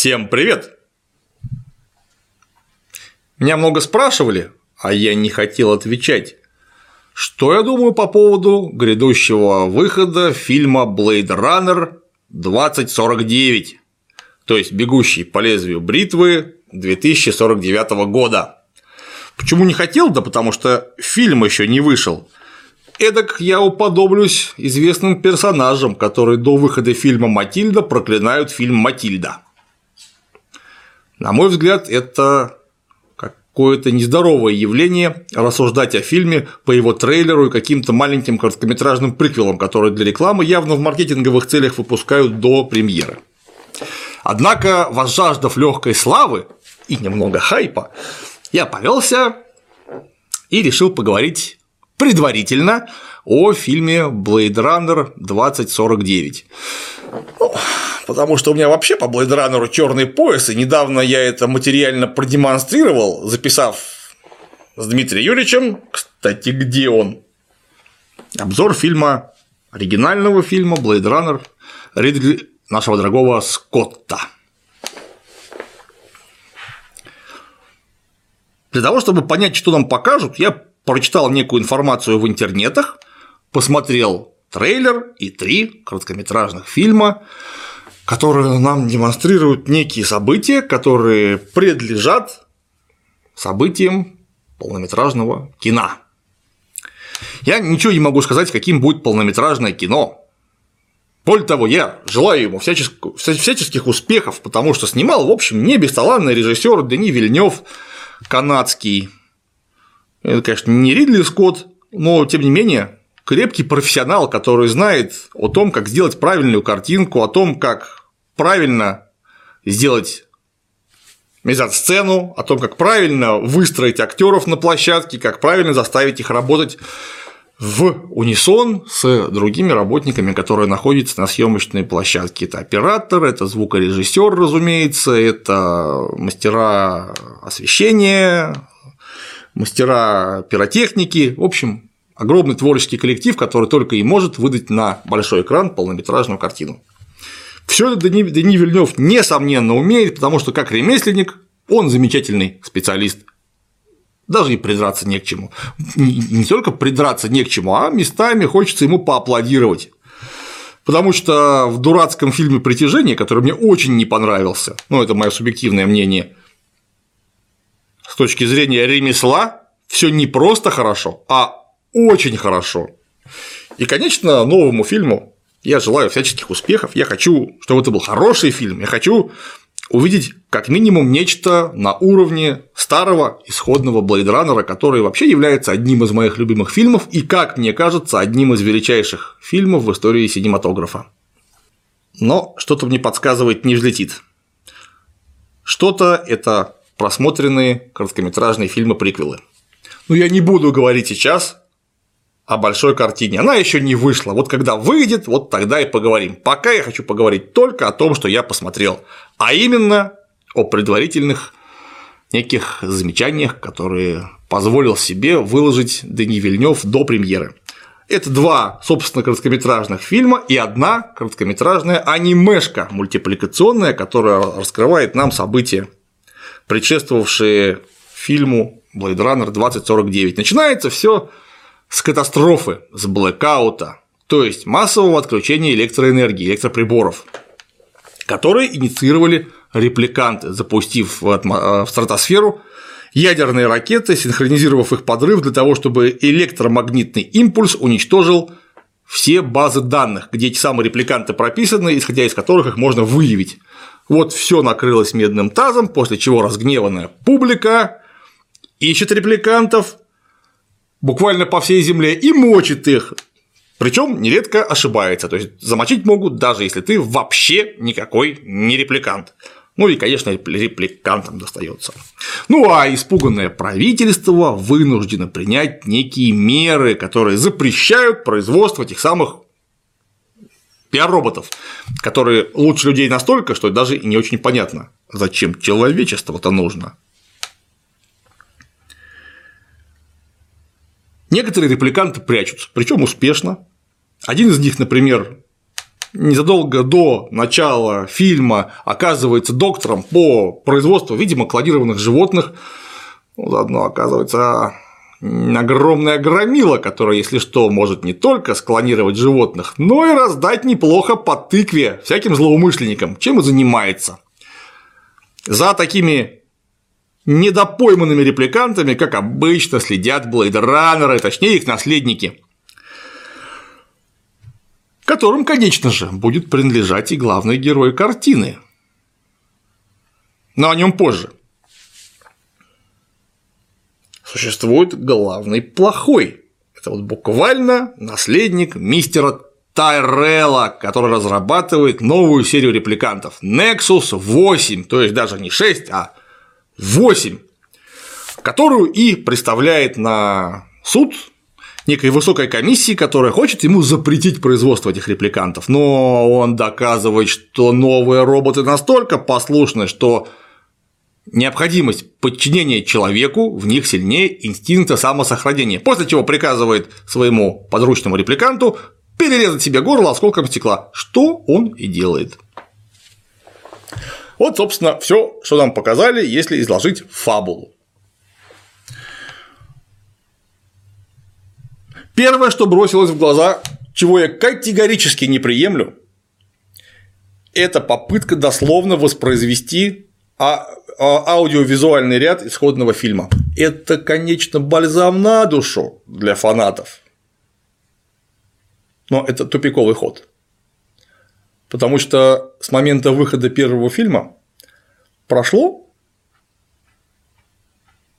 Всем привет! Меня много спрашивали, а я не хотел отвечать. Что я думаю по поводу грядущего выхода фильма Blade Runner 2049, то есть «Бегущий по лезвию бритвы» 2049 года. Почему не хотел? Да потому что фильм еще не вышел. Эдак я уподоблюсь известным персонажам, которые до выхода фильма «Матильда» проклинают фильм «Матильда». На мой взгляд, это какое-то нездоровое явление рассуждать о фильме по его трейлеру и каким-то маленьким короткометражным приквелам, которые для рекламы явно в маркетинговых целях выпускают до премьеры. Однако, возжаждав легкой славы и немного хайпа, я повелся и решил поговорить предварительно о фильме Blade Runner 2049 потому что у меня вообще по Runner черный пояс, и недавно я это материально продемонстрировал, записав с Дмитрием Юрьевичем, кстати, где он? Обзор фильма, оригинального фильма Runner Ридли нашего дорогого Скотта. Для того, чтобы понять, что нам покажут, я прочитал некую информацию в интернетах, посмотрел трейлер и три короткометражных фильма, которые нам демонстрируют некие события, которые предлежат событиям полнометражного кино. Я ничего не могу сказать, каким будет полнометражное кино. Более того, я желаю ему всяческих, всяческих успехов, потому что снимал, в общем, не бесталанный режиссер Дени Вильнев, канадский. Это, конечно, не Ридли Скотт, но тем не менее крепкий профессионал, который знает о том, как сделать правильную картинку, о том, как правильно сделать мизансцену, о том, как правильно выстроить актеров на площадке, как правильно заставить их работать в унисон с другими работниками, которые находятся на съемочной площадке. Это оператор, это звукорежиссер, разумеется, это мастера освещения, мастера пиротехники. В общем, огромный творческий коллектив, который только и может выдать на большой экран полнометражную картину. Все это Дени, Вильнев несомненно умеет, потому что как ремесленник он замечательный специалист. Даже и придраться не к чему. Не только придраться не к чему, а местами хочется ему поаплодировать. Потому что в дурацком фильме «Притяжение», который мне очень не понравился, ну, это мое субъективное мнение, с точки зрения ремесла, все не просто хорошо, а очень хорошо. И, конечно, новому фильму я желаю всяческих успехов, я хочу, чтобы это был хороший фильм, я хочу увидеть как минимум нечто на уровне старого исходного Блейдраннера, который вообще является одним из моих любимых фильмов и, как мне кажется, одним из величайших фильмов в истории синематографа. Но что-то мне подсказывает, не взлетит. Что-то – это просмотренные короткометражные фильмы-приквелы. Но я не буду говорить сейчас, о большой картине. Она еще не вышла. Вот когда выйдет, вот тогда и поговорим. Пока я хочу поговорить только о том, что я посмотрел, а именно о предварительных неких замечаниях, которые позволил себе выложить Дени Вильнев до премьеры. Это два, собственно, короткометражных фильма и одна короткометражная анимешка мультипликационная, которая раскрывает нам события, предшествовавшие фильму Blade Runner 2049. Начинается все с катастрофы, с блэкаута, то есть массового отключения электроэнергии, электроприборов, которые инициировали репликанты, запустив в стратосферу ядерные ракеты, синхронизировав их подрыв для того, чтобы электромагнитный импульс уничтожил все базы данных, где эти самые репликанты прописаны, исходя из которых их можно выявить. Вот все накрылось медным тазом, после чего разгневанная публика ищет репликантов, буквально по всей земле и мочит их. Причем нередко ошибается, то есть замочить могут даже если ты вообще никакой не репликант. Ну и, конечно, репликантам достается. Ну а испуганное правительство вынуждено принять некие меры, которые запрещают производство этих самых пиар-роботов, которые лучше людей настолько, что даже не очень понятно, зачем человечеству-то нужно. Некоторые репликанты прячутся, причем успешно. Один из них, например, незадолго до начала фильма оказывается доктором по производству, видимо, клонированных животных, ну, заодно оказывается огромная громила, которая, если что, может не только склонировать животных, но и раздать неплохо по тыкве всяким злоумышленникам, чем и занимается. За такими недопойманными репликантами, как обычно, следят блейдранеры, точнее их наследники, которым, конечно же, будет принадлежать и главный герой картины. Но о нем позже существует главный плохой. Это вот буквально наследник мистера Тайрелла, который разрабатывает новую серию репликантов Nexus 8, то есть даже не 6, а 8, которую и представляет на суд некой высокой комиссии, которая хочет ему запретить производство этих репликантов. Но он доказывает, что новые роботы настолько послушны, что необходимость подчинения человеку в них сильнее инстинкта самосохранения, после чего приказывает своему подручному репликанту перерезать себе горло осколком стекла, что он и делает. Вот, собственно, все, что нам показали, если изложить фабулу. Первое, что бросилось в глаза, чего я категорически не приемлю, это попытка дословно воспроизвести а а, аудиовизуальный ряд исходного фильма. Это, конечно, бальзам на душу для фанатов. Но это тупиковый ход. Потому что с момента выхода первого фильма прошло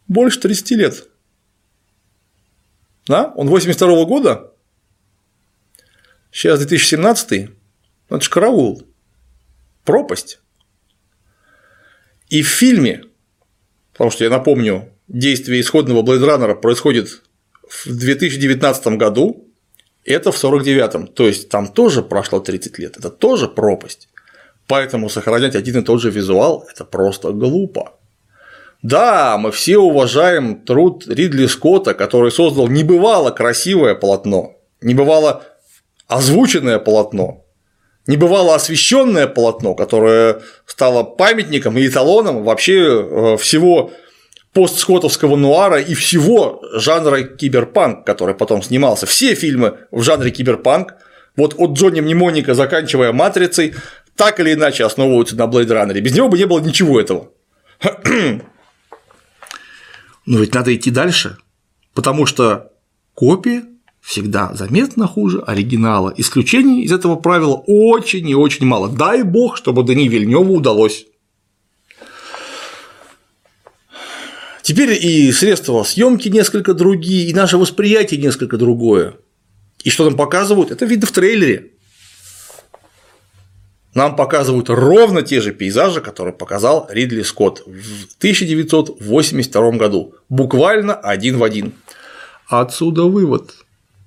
больше 30 лет. Да? Он 82 -го года, сейчас 2017, ну это же караул, пропасть. И в фильме, потому что я напомню, действие исходного Runner происходит в 2019 году, это в 49-м, то есть там тоже прошло 30 лет, это тоже пропасть. Поэтому сохранять один и тот же визуал – это просто глупо. Да, мы все уважаем труд Ридли Скотта, который создал небывало красивое полотно, небывало озвученное полотно, небывало освещенное полотно, которое стало памятником и эталоном вообще э, всего постскотовского нуара и всего жанра киберпанк, который потом снимался. Все фильмы в жанре киберпанк, вот от Джонни Мнемоника, заканчивая «Матрицей», так или иначе основываются на Blade Runner. Без него бы не было ничего этого. Но ведь надо идти дальше, потому что копия всегда заметно хуже оригинала. Исключений из этого правила очень и очень мало. Дай бог, чтобы Дани Вильнёву удалось. Теперь и средства съемки несколько другие, и наше восприятие несколько другое. И что нам показывают? Это видно в трейлере. Нам показывают ровно те же пейзажи, которые показал Ридли Скотт в 1982 году. Буквально один в один. Отсюда вывод.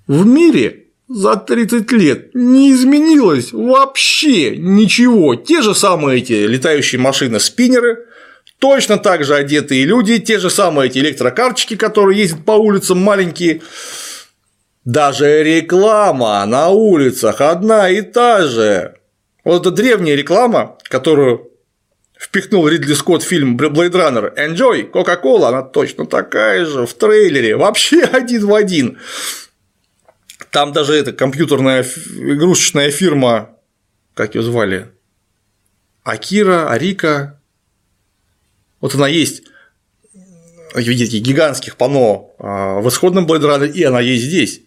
В мире за 30 лет не изменилось вообще ничего. Те же самые эти летающие машины-спиннеры, точно так же одетые люди, те же самые эти электрокарточки, которые ездят по улицам маленькие. Даже реклама на улицах одна и та же. Вот эта древняя реклама, которую впихнул Ридли Скотт в фильм Blade Runner Enjoy, Coca-Cola, она точно такая же в трейлере, вообще один в один. Там даже эта компьютерная игрушечная фирма, как ее звали, Акира, Арика, вот она есть в виде таких гигантских панно а, в исходном Blade Runner, и она есть здесь.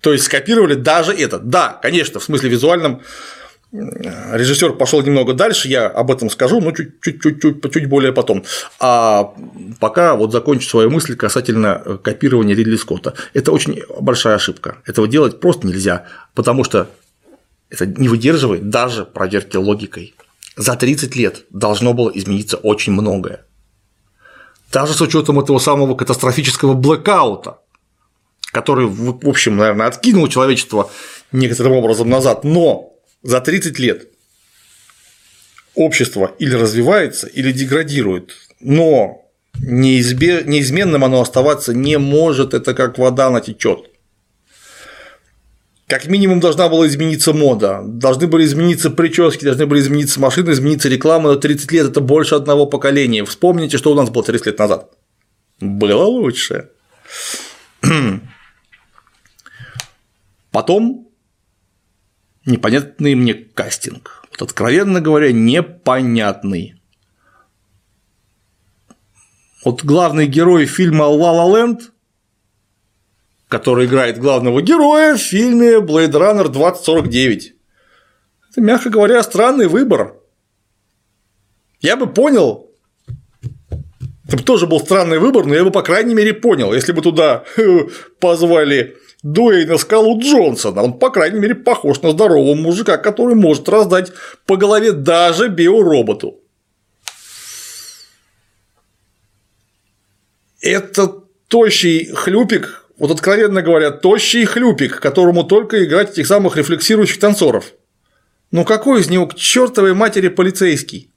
То есть скопировали даже это. Да, конечно, в смысле визуальном режиссер пошел немного дальше, я об этом скажу, но чуть-чуть чуть более потом. А пока вот закончу свою мысль касательно э, копирования Ридли Скотта. Это очень большая ошибка. Этого делать просто нельзя, потому что это не выдерживает даже проверки логикой. За 30 лет должно было измениться очень многое. Даже с учетом этого самого катастрофического блэкаута, который, в общем, наверное, откинул человечество некоторым образом назад, но за 30 лет общество или развивается, или деградирует, но неизменным оно оставаться не может, это как вода натечет. Как минимум должна была измениться мода, должны были измениться прически, должны были измениться машины, измениться реклама, но 30 лет – это больше одного поколения. Вспомните, что у нас было 30 лет назад. Было лучше. Потом непонятный мне кастинг. Вот откровенно говоря, непонятный. Вот главный герой фильма «Ла Ла Ленд», который играет главного героя в фильме Blade Runner 2049. Это, мягко говоря, странный выбор. Я бы понял, это бы тоже был странный выбор, но я бы, по крайней мере, понял, если бы туда позвали Дуэйна Скалу Джонсона, он, по крайней мере, похож на здорового мужика, который может раздать по голове даже биороботу. Это тощий хлюпик, вот откровенно говоря, тощий хлюпик, которому только играть этих самых рефлексирующих танцоров. Ну какой из него к чертовой матери полицейский?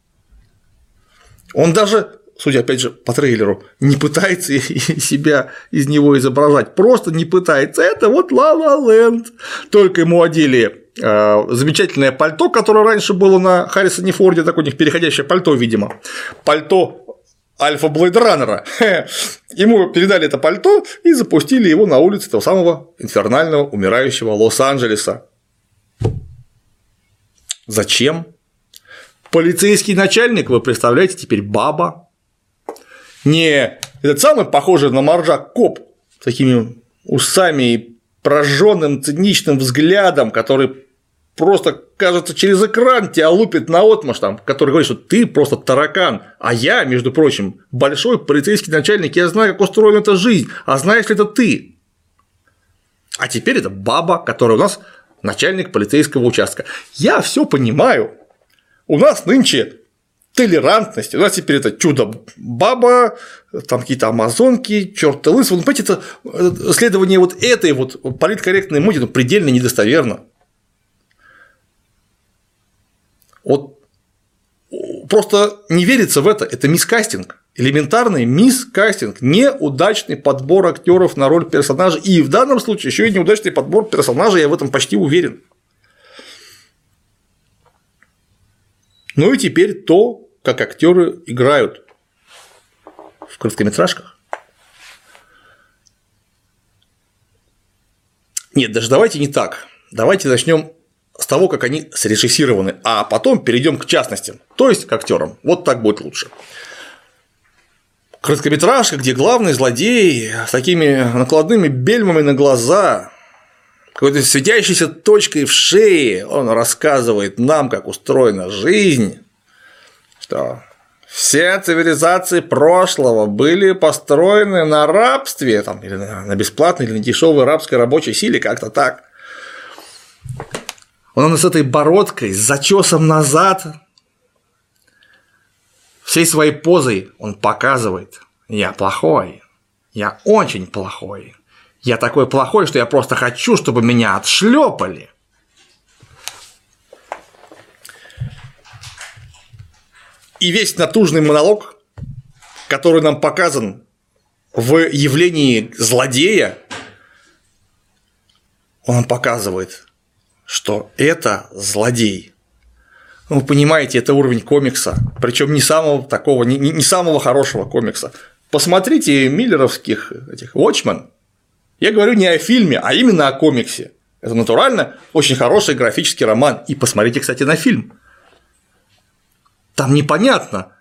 Он даже, судя опять же по трейлеру, не пытается себя из него изображать, просто не пытается. Это вот Лава Ленд. Только ему одели э, замечательное пальто, которое раньше было на Харрисоне Форде, такое у них переходящее пальто, видимо. Пальто Альфа Блейдраннера. Ему передали это пальто и запустили его на улице того самого инфернального умирающего Лос-Анджелеса. Зачем? Полицейский начальник, вы представляете, теперь баба. Не этот самый похожий на моржак коп с такими усами и прожженным циничным взглядом, который просто, кажется, через экран тебя лупит на отмаш, там, который говорит, что ты просто таракан, а я, между прочим, большой полицейский начальник, я знаю, как устроена эта жизнь, а знаешь ли это ты? А теперь это баба, которая у нас начальник полицейского участка. Я все понимаю. У нас нынче толерантность, у нас теперь это чудо баба, там какие-то амазонки, черт лыс, вот понимаете, это э, следование вот этой вот политкорректной моде ну, предельно недостоверно. Вот просто не верится в это, это мискастинг. Элементарный мискастинг, неудачный подбор актеров на роль персонажа, и в данном случае еще и неудачный подбор персонажа, я в этом почти уверен. Ну и теперь то, как актеры играют в короткометражках. Нет, даже давайте не так. Давайте начнем с того, как они срежиссированы, а потом перейдем к частностям, то есть к актерам. Вот так будет лучше. Короткометражка, где главный злодей с такими накладными бельмами на глаза, какой-то светящейся точкой в шее, он рассказывает нам, как устроена жизнь, что все цивилизации прошлого были построены на рабстве, там, или на бесплатной, или на дешевой рабской рабочей силе, как-то так. Он с этой бородкой, с зачесом назад, всей своей позой он показывает, я плохой, я очень плохой, я такой плохой, что я просто хочу, чтобы меня отшлепали. И весь натужный монолог, который нам показан в явлении злодея, он показывает, что это злодей. Вы понимаете, это уровень комикса, причем не самого такого, не, не самого хорошего комикса. Посмотрите миллеровских этих Watchmen. Я говорю не о фильме, а именно о комиксе. Это натурально очень хороший графический роман. И посмотрите, кстати, на фильм. Там непонятно,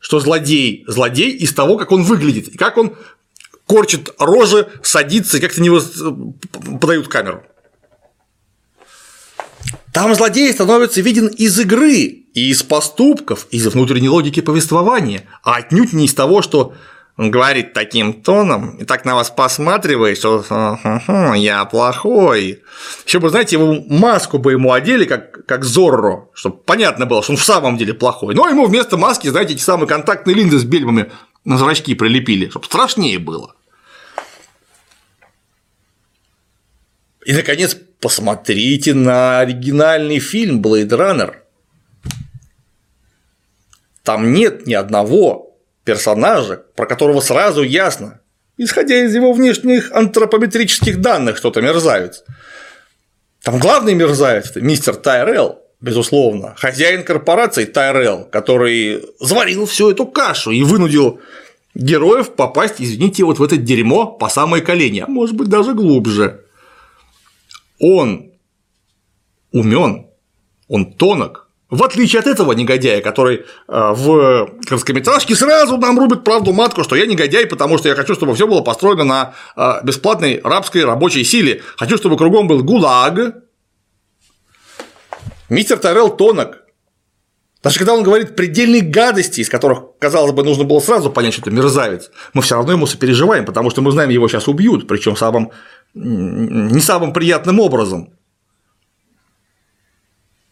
что злодей злодей из того, как он выглядит, и как он корчит рожи, садится, и как на него подают камеру. Там злодей становится виден из игры, и из поступков, из внутренней логики повествования, а отнюдь не из того, что он говорит таким тоном и так на вас посматривает, что я плохой. Еще бы, знаете, его маску бы ему одели, как, как Зорро, чтобы понятно было, что он в самом деле плохой. Но ему вместо маски, знаете, эти самые контактные линзы с бельмами на зрачки прилепили, чтобы страшнее было. И, наконец, посмотрите на оригинальный фильм Blade Runner. Там нет ни одного персонажа, про которого сразу ясно, исходя из его внешних антропометрических данных, что-то мерзавец. Там главный мерзавец – мистер Тайрелл, безусловно, хозяин корпорации Тайрелл, который заварил всю эту кашу и вынудил героев попасть, извините, вот в это дерьмо по самые колени, а может быть даже глубже. Он умен, он тонок, в отличие от этого негодяя, который э, в короткометражке сразу нам рубит правду матку, что я негодяй, потому что я хочу, чтобы все было построено на э, бесплатной рабской рабочей силе. Хочу, чтобы кругом был гулаг. Мистер Тарел тонок. Даже когда он говорит предельные гадости, из которых, казалось бы, нужно было сразу понять, что это мерзавец, мы все равно ему сопереживаем, потому что мы знаем, его сейчас убьют, причем самым не самым приятным образом.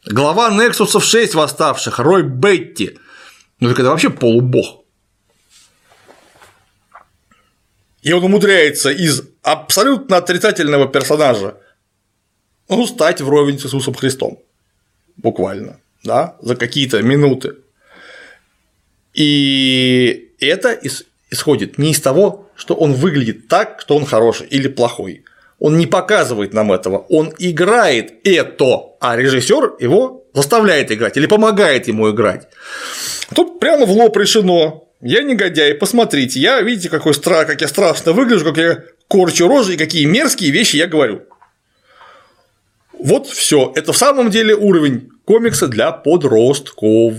Глава Нексусов 6 восставших, Рой Бетти. Ну так это вообще полубог. И он умудряется из абсолютно отрицательного персонажа ну, стать вровень с Иисусом Христом. Буквально, да, за какие-то минуты. И это исходит не из того, что он выглядит так, что он хороший или плохой, он не показывает нам этого, он играет это, а режиссер его заставляет играть или помогает ему играть. Тут прямо в лоб решено. Я негодяй, посмотрите, я видите, какой страх, как я страшно выгляжу, как я корчу рожи и какие мерзкие вещи я говорю. Вот все. Это в самом деле уровень комикса для подростков.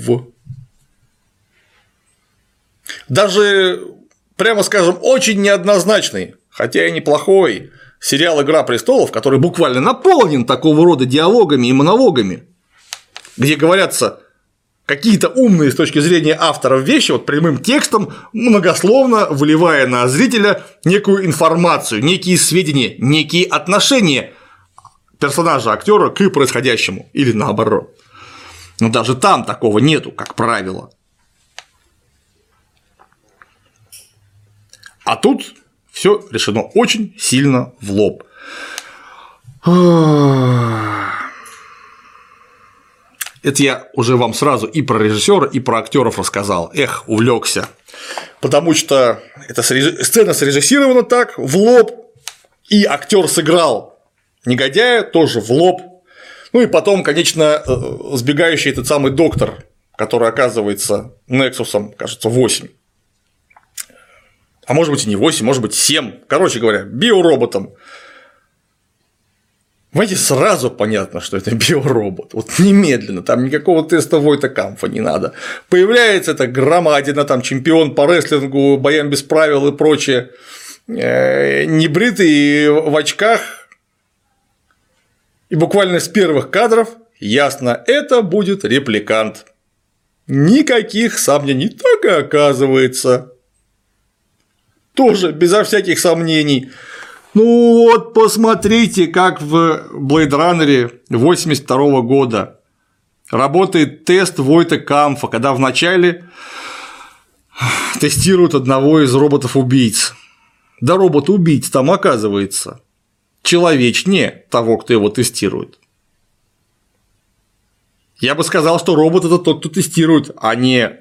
Даже, прямо скажем, очень неоднозначный, хотя и неплохой сериал «Игра престолов», который буквально наполнен такого рода диалогами и монологами, где говорятся какие-то умные с точки зрения авторов вещи, вот прямым текстом, многословно выливая на зрителя некую информацию, некие сведения, некие отношения персонажа актера к происходящему или наоборот. Но даже там такого нету, как правило. А тут все решено очень сильно в лоб. Это я уже вам сразу и про режиссера, и про актеров рассказал. Эх, увлекся. Потому что эта сцена срежиссирована так, в лоб, и актер сыграл негодяя тоже в лоб. Ну и потом, конечно, э, сбегающий этот самый доктор, который оказывается Нексусом, кажется, 8 а может быть и не 8, может быть 7, короче говоря, биороботом. Понимаете, сразу понятно, что это биоробот. Вот немедленно, там никакого теста Войта Камфа не надо. Появляется эта громадина, там чемпион по рестлингу, боям без правил и прочее, э, небритый в очках. И буквально с первых кадров ясно, это будет репликант. Никаких сомнений, так и оказывается тоже безо всяких сомнений. Ну вот посмотрите, как в Blade Runner 82 года работает тест Войта Камфа, когда вначале тестируют одного из роботов-убийц. Да робот-убийц там оказывается человечнее того, кто его тестирует. Я бы сказал, что робот это тот, кто тестирует, а не э,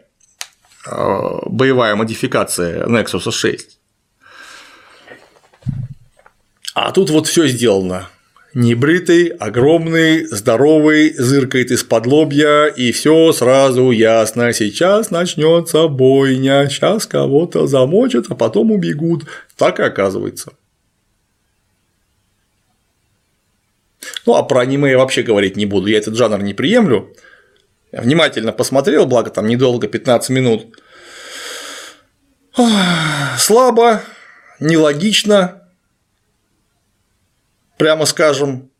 боевая модификация Nexus 6. А тут вот все сделано. Небритый, огромный, здоровый, зыркает из-под лобья, и все сразу ясно. Сейчас начнется бойня, сейчас кого-то замочат, а потом убегут. Так и оказывается. Ну, а про аниме я вообще говорить не буду, я этот жанр не приемлю. Я внимательно посмотрел, благо там недолго, 15 минут. Слабо, нелогично, прямо скажем.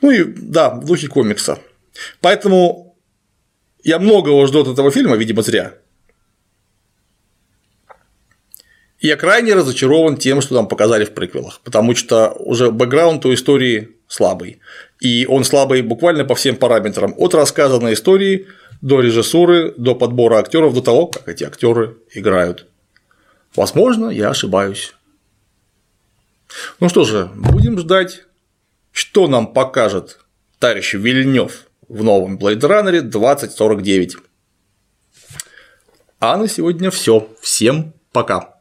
Ну и да, в духе комикса. Поэтому я многого жду от этого фильма, видимо, зря. я крайне разочарован тем, что нам показали в приквелах, потому что уже бэкграунд у истории слабый. И он слабый буквально по всем параметрам. От рассказанной истории до режиссуры, до подбора актеров, до того, как эти актеры играют. Возможно, я ошибаюсь. Ну что же, будем ждать, что нам покажет товарищ Вильнев в новом Blade Runner 2049. А на сегодня все. Всем пока.